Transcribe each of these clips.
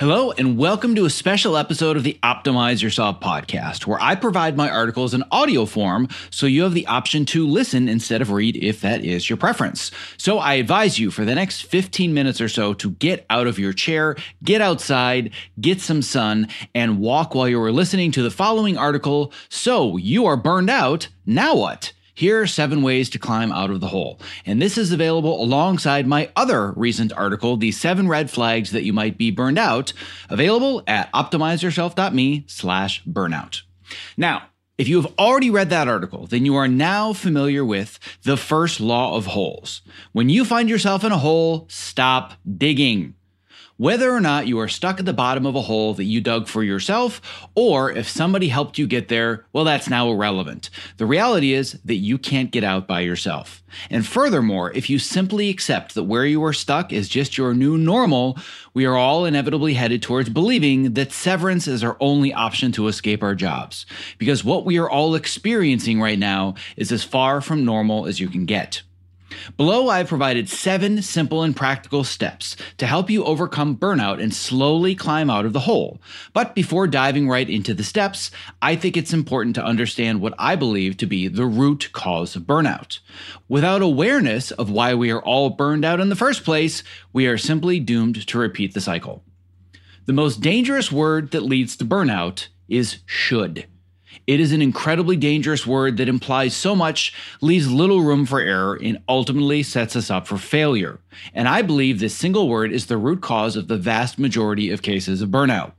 Hello, and welcome to a special episode of the Optimize Yourself podcast, where I provide my articles in audio form so you have the option to listen instead of read if that is your preference. So I advise you for the next 15 minutes or so to get out of your chair, get outside, get some sun, and walk while you are listening to the following article. So you are burned out. Now what? Here are seven ways to climb out of the hole. And this is available alongside my other recent article, The Seven Red Flags That You Might Be Burned Out, available at optimizeyourself.me slash burnout. Now, if you have already read that article, then you are now familiar with the first law of holes. When you find yourself in a hole, stop digging whether or not you are stuck at the bottom of a hole that you dug for yourself, or if somebody helped you get there, well, that's now irrelevant. The reality is that you can't get out by yourself. And furthermore, if you simply accept that where you are stuck is just your new normal, we are all inevitably headed towards believing that severance is our only option to escape our jobs. Because what we are all experiencing right now is as far from normal as you can get. Below, I've provided seven simple and practical steps to help you overcome burnout and slowly climb out of the hole. But before diving right into the steps, I think it's important to understand what I believe to be the root cause of burnout. Without awareness of why we are all burned out in the first place, we are simply doomed to repeat the cycle. The most dangerous word that leads to burnout is should. It is an incredibly dangerous word that implies so much, leaves little room for error, and ultimately sets us up for failure. And I believe this single word is the root cause of the vast majority of cases of burnout.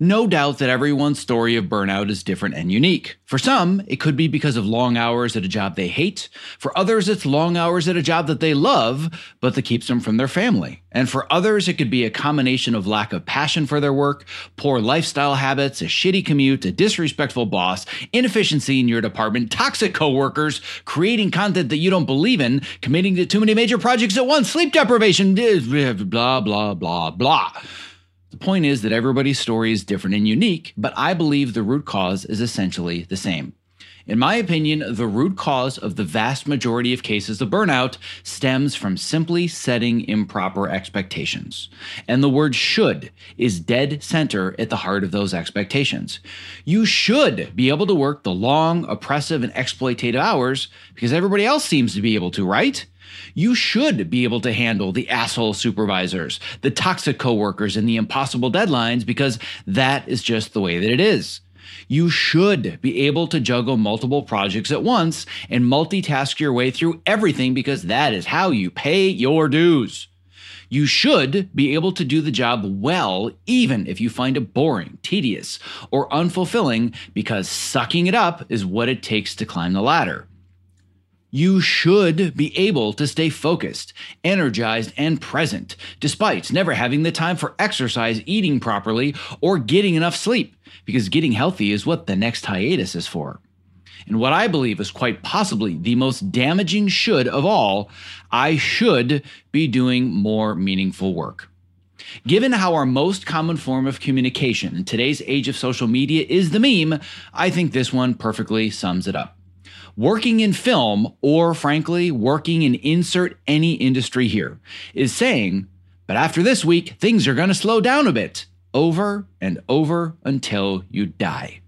No doubt that everyone's story of burnout is different and unique. For some, it could be because of long hours at a job they hate. For others, it's long hours at a job that they love, but that keeps them from their family. And for others, it could be a combination of lack of passion for their work, poor lifestyle habits, a shitty commute, a disrespectful boss, inefficiency in your department, toxic coworkers, creating content that you don't believe in, committing to too many major projects at once, sleep deprivation, blah, blah, blah, blah. The point is that everybody's story is different and unique, but I believe the root cause is essentially the same. In my opinion, the root cause of the vast majority of cases of burnout stems from simply setting improper expectations. And the word should is dead center at the heart of those expectations. You should be able to work the long, oppressive, and exploitative hours because everybody else seems to be able to, right? You should be able to handle the asshole supervisors, the toxic coworkers, and the impossible deadlines because that is just the way that it is. You should be able to juggle multiple projects at once and multitask your way through everything because that is how you pay your dues. You should be able to do the job well, even if you find it boring, tedious, or unfulfilling, because sucking it up is what it takes to climb the ladder. You should be able to stay focused, energized, and present, despite never having the time for exercise, eating properly, or getting enough sleep, because getting healthy is what the next hiatus is for. And what I believe is quite possibly the most damaging should of all, I should be doing more meaningful work. Given how our most common form of communication in today's age of social media is the meme, I think this one perfectly sums it up working in film, or frankly, working in insert any industry here, is saying, but after this week, things are going to slow down a bit, over and over until you die.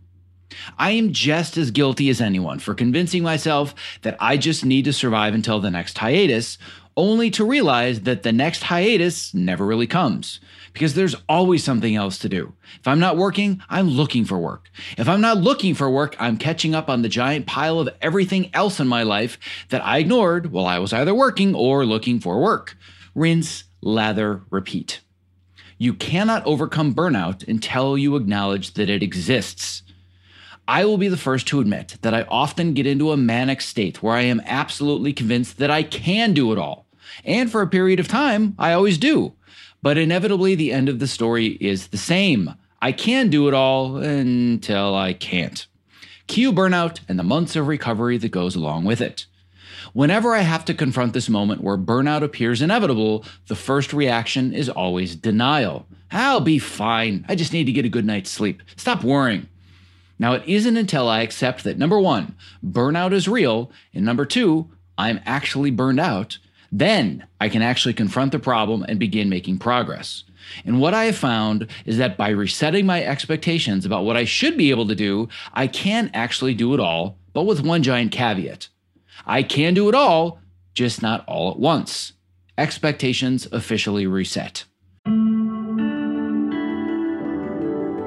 I am just as guilty as anyone for convincing myself that I just need to survive until the next hiatus, only to realize that the next hiatus never really comes because there's always something else to do. If I'm not working, I'm looking for work. If I'm not looking for work, I'm catching up on the giant pile of everything else in my life that I ignored while I was either working or looking for work. Rinse, lather, repeat. You cannot overcome burnout until you acknowledge that it exists. I will be the first to admit that I often get into a manic state where I am absolutely convinced that I can do it all. And for a period of time, I always do. But inevitably, the end of the story is the same. I can do it all until I can't. Cue burnout and the months of recovery that goes along with it. Whenever I have to confront this moment where burnout appears inevitable, the first reaction is always denial. I'll be fine. I just need to get a good night's sleep. Stop worrying. Now, it isn't until I accept that number one, burnout is real, and number two, I'm actually burned out, then I can actually confront the problem and begin making progress. And what I have found is that by resetting my expectations about what I should be able to do, I can actually do it all, but with one giant caveat. I can do it all, just not all at once. Expectations officially reset.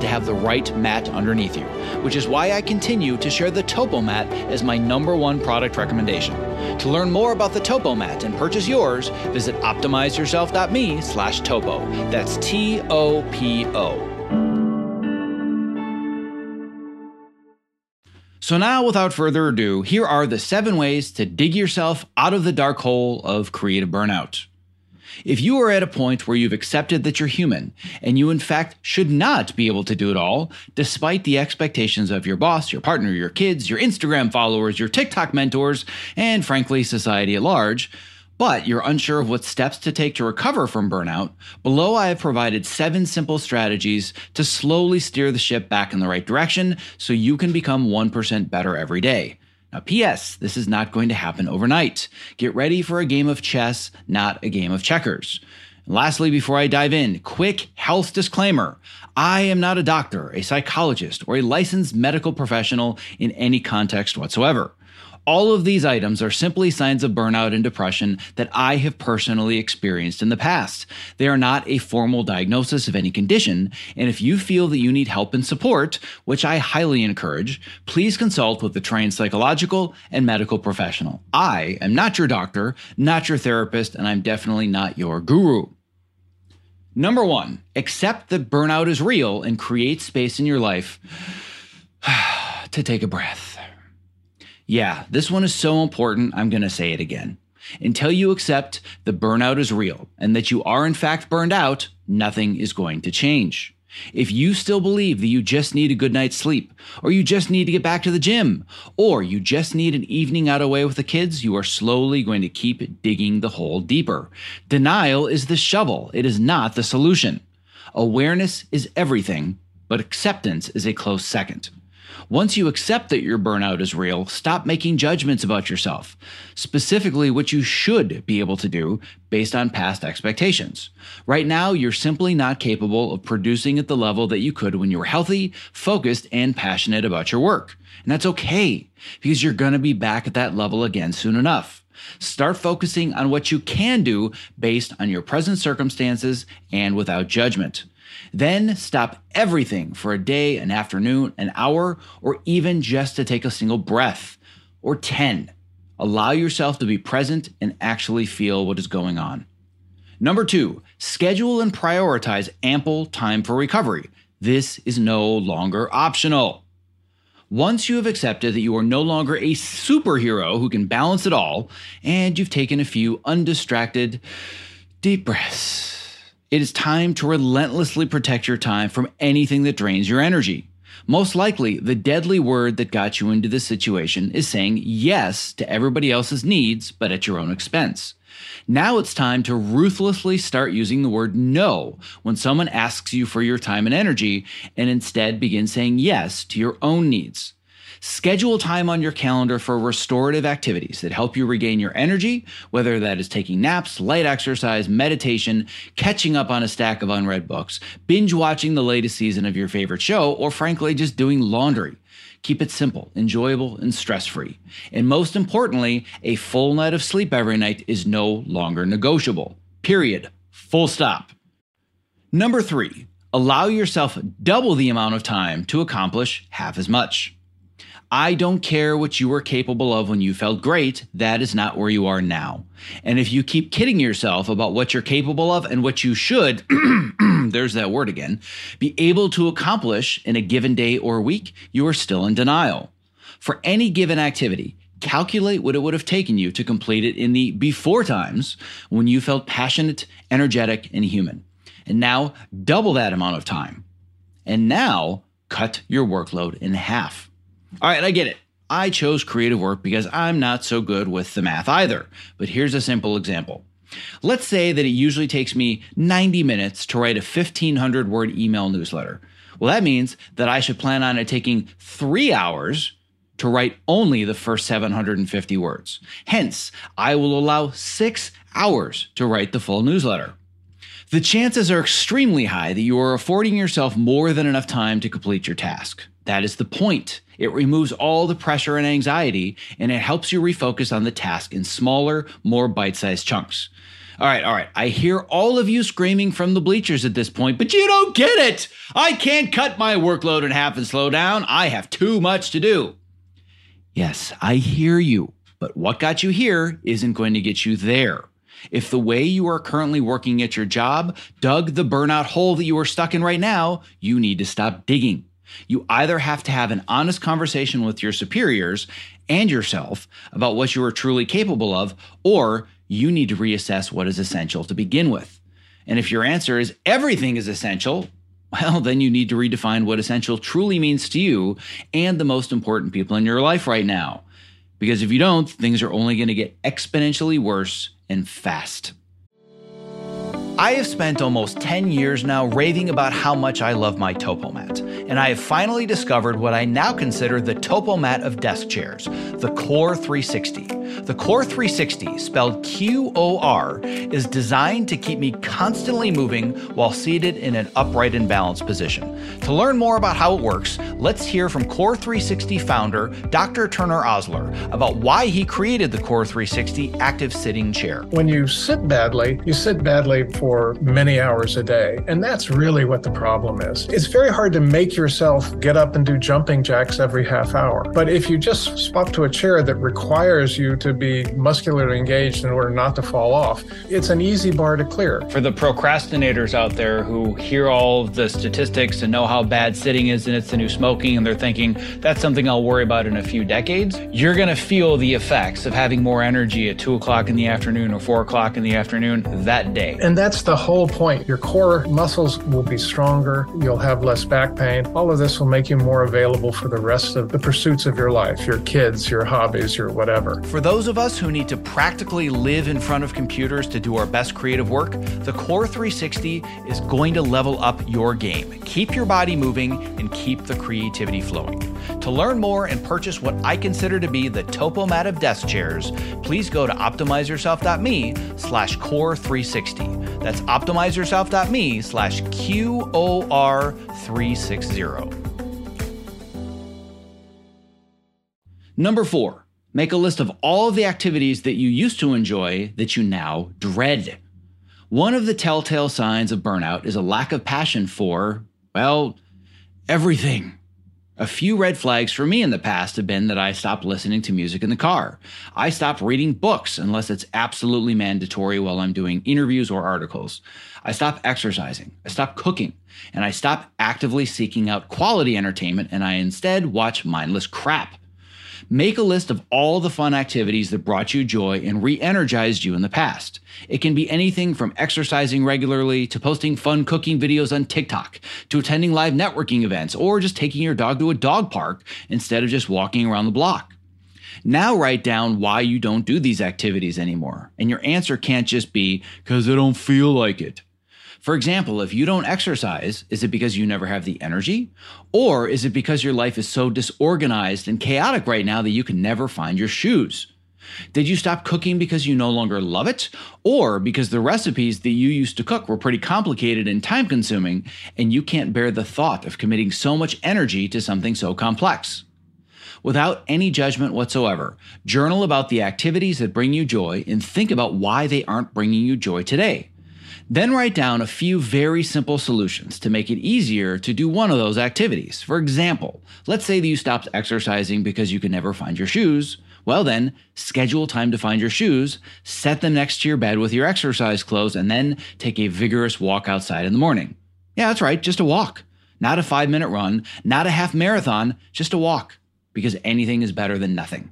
to have the right mat underneath you, which is why I continue to share the Topo Mat as my number one product recommendation. To learn more about the Topo Mat and purchase yours, visit optimizeyourself.me slash topo. That's T-O-P-O. So now, without further ado, here are the seven ways to dig yourself out of the dark hole of creative burnout. If you are at a point where you've accepted that you're human and you, in fact, should not be able to do it all, despite the expectations of your boss, your partner, your kids, your Instagram followers, your TikTok mentors, and frankly, society at large, but you're unsure of what steps to take to recover from burnout, below I have provided seven simple strategies to slowly steer the ship back in the right direction so you can become 1% better every day. Now, P.S., this is not going to happen overnight. Get ready for a game of chess, not a game of checkers. Lastly, before I dive in, quick health disclaimer. I am not a doctor, a psychologist, or a licensed medical professional in any context whatsoever. All of these items are simply signs of burnout and depression that I have personally experienced in the past. They are not a formal diagnosis of any condition, and if you feel that you need help and support, which I highly encourage, please consult with a trained psychological and medical professional. I am not your doctor, not your therapist, and I'm definitely not your guru. Number one, accept that burnout is real and create space in your life to take a breath. Yeah, this one is so important, I'm going to say it again. Until you accept the burnout is real and that you are in fact burned out, nothing is going to change. If you still believe that you just need a good night's sleep, or you just need to get back to the gym, or you just need an evening out away with the kids, you are slowly going to keep digging the hole deeper. Denial is the shovel, it is not the solution. Awareness is everything, but acceptance is a close second. Once you accept that your burnout is real, stop making judgments about yourself, specifically what you should be able to do based on past expectations. Right now, you're simply not capable of producing at the level that you could when you were healthy, focused, and passionate about your work. And that's okay, because you're going to be back at that level again soon enough. Start focusing on what you can do based on your present circumstances and without judgment. Then stop everything for a day, an afternoon, an hour, or even just to take a single breath. Or 10. Allow yourself to be present and actually feel what is going on. Number two, schedule and prioritize ample time for recovery. This is no longer optional. Once you have accepted that you are no longer a superhero who can balance it all, and you've taken a few undistracted deep breaths, it is time to relentlessly protect your time from anything that drains your energy. Most likely, the deadly word that got you into this situation is saying yes to everybody else's needs, but at your own expense. Now it's time to ruthlessly start using the word no when someone asks you for your time and energy, and instead begin saying yes to your own needs. Schedule time on your calendar for restorative activities that help you regain your energy, whether that is taking naps, light exercise, meditation, catching up on a stack of unread books, binge watching the latest season of your favorite show, or frankly, just doing laundry. Keep it simple, enjoyable, and stress free. And most importantly, a full night of sleep every night is no longer negotiable. Period. Full stop. Number three, allow yourself double the amount of time to accomplish half as much. I don't care what you were capable of when you felt great. That is not where you are now. And if you keep kidding yourself about what you're capable of and what you should, there's that word again, be able to accomplish in a given day or week, you are still in denial. For any given activity, calculate what it would have taken you to complete it in the before times when you felt passionate, energetic, and human. And now double that amount of time. And now cut your workload in half. All right, I get it. I chose creative work because I'm not so good with the math either. But here's a simple example. Let's say that it usually takes me 90 minutes to write a 1500 word email newsletter. Well, that means that I should plan on it taking three hours to write only the first 750 words. Hence, I will allow six hours to write the full newsletter. The chances are extremely high that you are affording yourself more than enough time to complete your task. That is the point. It removes all the pressure and anxiety, and it helps you refocus on the task in smaller, more bite sized chunks. All right, all right. I hear all of you screaming from the bleachers at this point, but you don't get it. I can't cut my workload in half and slow down. I have too much to do. Yes, I hear you, but what got you here isn't going to get you there. If the way you are currently working at your job dug the burnout hole that you are stuck in right now, you need to stop digging. You either have to have an honest conversation with your superiors and yourself about what you are truly capable of, or you need to reassess what is essential to begin with. And if your answer is everything is essential, well, then you need to redefine what essential truly means to you and the most important people in your life right now. Because if you don't, things are only going to get exponentially worse and fast. I have spent almost 10 years now raving about how much I love my Topomat, and I have finally discovered what I now consider the Topomat of desk chairs, the QOR360. The QOR360, spelled Q O R, is designed to keep me constantly moving while seated in an upright and balanced position. To learn more about how it works, let's hear from QOR360 founder Dr. Turner Osler about why he created the QOR360 active sitting chair. When you sit badly, you sit badly for for many hours a day. And that's really what the problem is. It's very hard to make yourself get up and do jumping jacks every half hour. But if you just swap to a chair that requires you to be muscularly engaged in order not to fall off, it's an easy bar to clear. For the procrastinators out there who hear all the statistics and know how bad sitting is and it's the new smoking, and they're thinking that's something I'll worry about in a few decades, you're going to feel the effects of having more energy at 2 o'clock in the afternoon or 4 o'clock in the afternoon that day. And that's the whole point. Your core muscles will be stronger. You'll have less back pain. All of this will make you more available for the rest of the pursuits of your life, your kids, your hobbies, your whatever. For those of us who need to practically live in front of computers to do our best creative work, the QOR360 is going to level up your game. Keep your body moving and keep the creativity flowing. To learn more and purchase what I consider to be the Topomat of desk chairs, please go to optimizeyourself.me slash QOR360. That's optimizeyourself.me slash QOR360. Number four, make a list of all of the activities that you used to enjoy that you now dread. One of the telltale signs of burnout is a lack of passion for, well, everything. A few red flags for me in the past have been that I stopped listening to music in the car. I stop reading books unless it's absolutely mandatory while I'm doing interviews or articles. I stop exercising. I stop cooking. And I stop actively seeking out quality entertainment and I instead watch mindless crap. Make a list of all the fun activities that brought you joy and re energized you in the past. It can be anything from exercising regularly to posting fun cooking videos on TikTok to attending live networking events or just taking your dog to a dog park instead of just walking around the block. Now write down why you don't do these activities anymore. And your answer can't just be, because I don't feel like it. For example, if you don't exercise, is it because you never have the energy? Or is it because your life is so disorganized and chaotic right now that you can never find your shoes? Did you stop cooking because you no longer love it? Or because the recipes that you used to cook were pretty complicated and time consuming, and you can't bear the thought of committing so much energy to something so complex? Without any judgment whatsoever, journal about the activities that bring you joy and think about why they aren't bringing you joy today. Then write down a few very simple solutions to make it easier to do one of those activities. For example, let's say that you stopped exercising because you could never find your shoes. Well, then, schedule time to find your shoes, set them next to your bed with your exercise clothes, and then take a vigorous walk outside in the morning. Yeah, that's right, just a walk. Not a five minute run, not a half marathon, just a walk, because anything is better than nothing.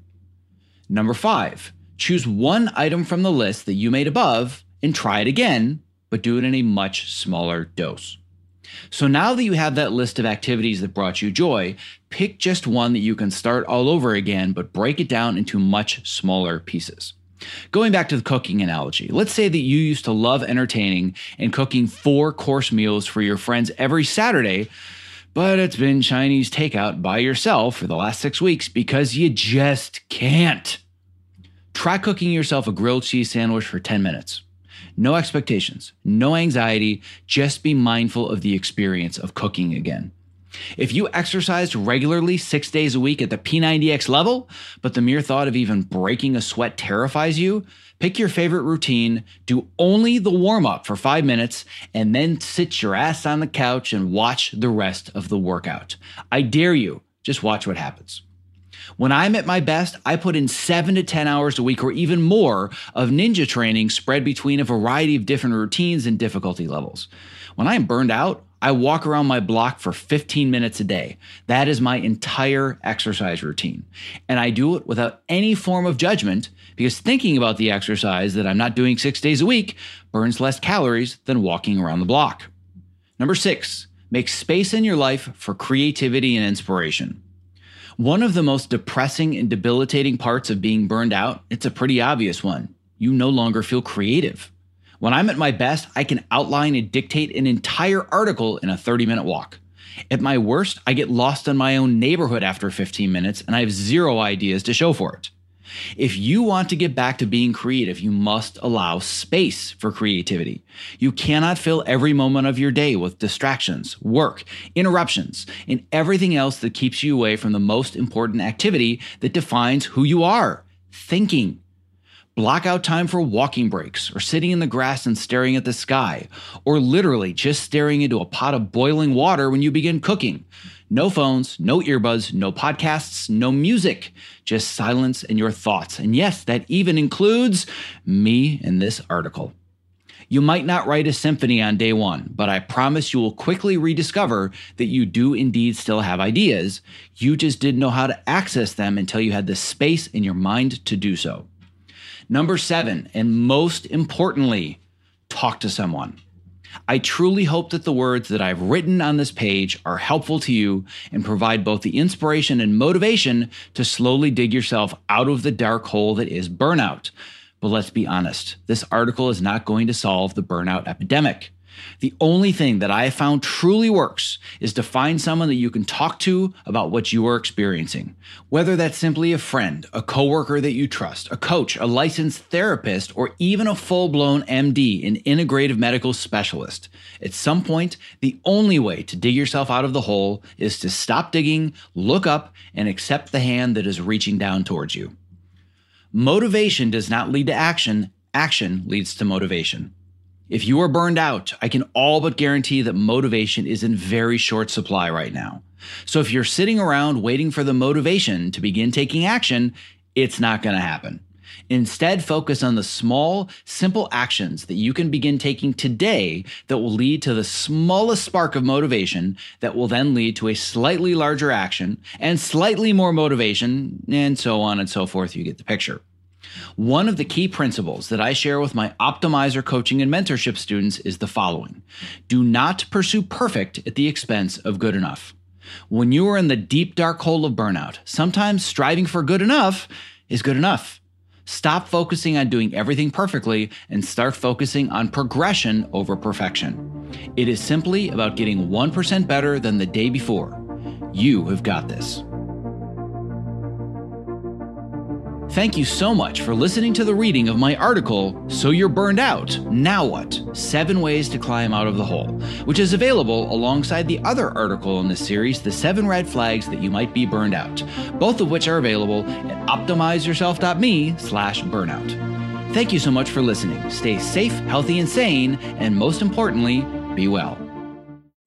Number five, choose one item from the list that you made above and try it again but do it in a much smaller dose. So now that you have that list of activities that brought you joy, pick just one that you can start all over again, but break it down into much smaller pieces. Going back to the cooking analogy, let's say that you used to love entertaining and cooking four course meals for your friends every Saturday, but it's been Chinese takeout by yourself for the last six weeks because you just can't. Try cooking yourself a grilled cheese sandwich for 10 minutes. No expectations, no anxiety, just be mindful of the experience of cooking again. If you exercised regularly six days a week at the P90X level, but the mere thought of even breaking a sweat terrifies you, pick your favorite routine, do only the warm up for five minutes, and then sit your ass on the couch and watch the rest of the workout. I dare you, just watch what happens. When I'm at my best, I put in seven to 10 hours a week or even more of ninja training spread between a variety of different routines and difficulty levels. When I'm burned out, I walk around my block for 15 minutes a day. That is my entire exercise routine. And I do it without any form of judgment because thinking about the exercise that I'm not doing six days a week burns less calories than walking around the block. Number six, make space in your life for creativity and inspiration. One of the most depressing and debilitating parts of being burned out, it's a pretty obvious one. You no longer feel creative. When I'm at my best, I can outline and dictate an entire article in a 30 minute walk. At my worst, I get lost in my own neighborhood after 15 minutes and I have zero ideas to show for it. If you want to get back to being creative, you must allow space for creativity. You cannot fill every moment of your day with distractions, work, interruptions, and everything else that keeps you away from the most important activity that defines who you are thinking. Block out time for walking breaks, or sitting in the grass and staring at the sky, or literally just staring into a pot of boiling water when you begin cooking. No phones, no earbuds, no podcasts, no music, just silence and your thoughts. And yes, that even includes me in this article. You might not write a symphony on day one, but I promise you will quickly rediscover that you do indeed still have ideas. You just didn't know how to access them until you had the space in your mind to do so. Number seven, and most importantly, talk to someone. I truly hope that the words that I've written on this page are helpful to you and provide both the inspiration and motivation to slowly dig yourself out of the dark hole that is burnout. But let's be honest, this article is not going to solve the burnout epidemic. The only thing that I have found truly works is to find someone that you can talk to about what you are experiencing. Whether that's simply a friend, a coworker that you trust, a coach, a licensed therapist, or even a full blown MD, an integrative medical specialist. At some point, the only way to dig yourself out of the hole is to stop digging, look up, and accept the hand that is reaching down towards you. Motivation does not lead to action, action leads to motivation. If you are burned out, I can all but guarantee that motivation is in very short supply right now. So if you're sitting around waiting for the motivation to begin taking action, it's not going to happen. Instead, focus on the small, simple actions that you can begin taking today that will lead to the smallest spark of motivation that will then lead to a slightly larger action and slightly more motivation, and so on and so forth. You get the picture. One of the key principles that I share with my optimizer coaching and mentorship students is the following Do not pursue perfect at the expense of good enough. When you are in the deep, dark hole of burnout, sometimes striving for good enough is good enough. Stop focusing on doing everything perfectly and start focusing on progression over perfection. It is simply about getting 1% better than the day before. You have got this. Thank you so much for listening to the reading of my article, So You're Burned Out, Now What? Seven Ways to Climb Out of the Hole, which is available alongside the other article in this series, The Seven Red Flags That You Might Be Burned Out, both of which are available at optimizeyourself.me slash burnout. Thank you so much for listening. Stay safe, healthy, and sane, and most importantly, be well.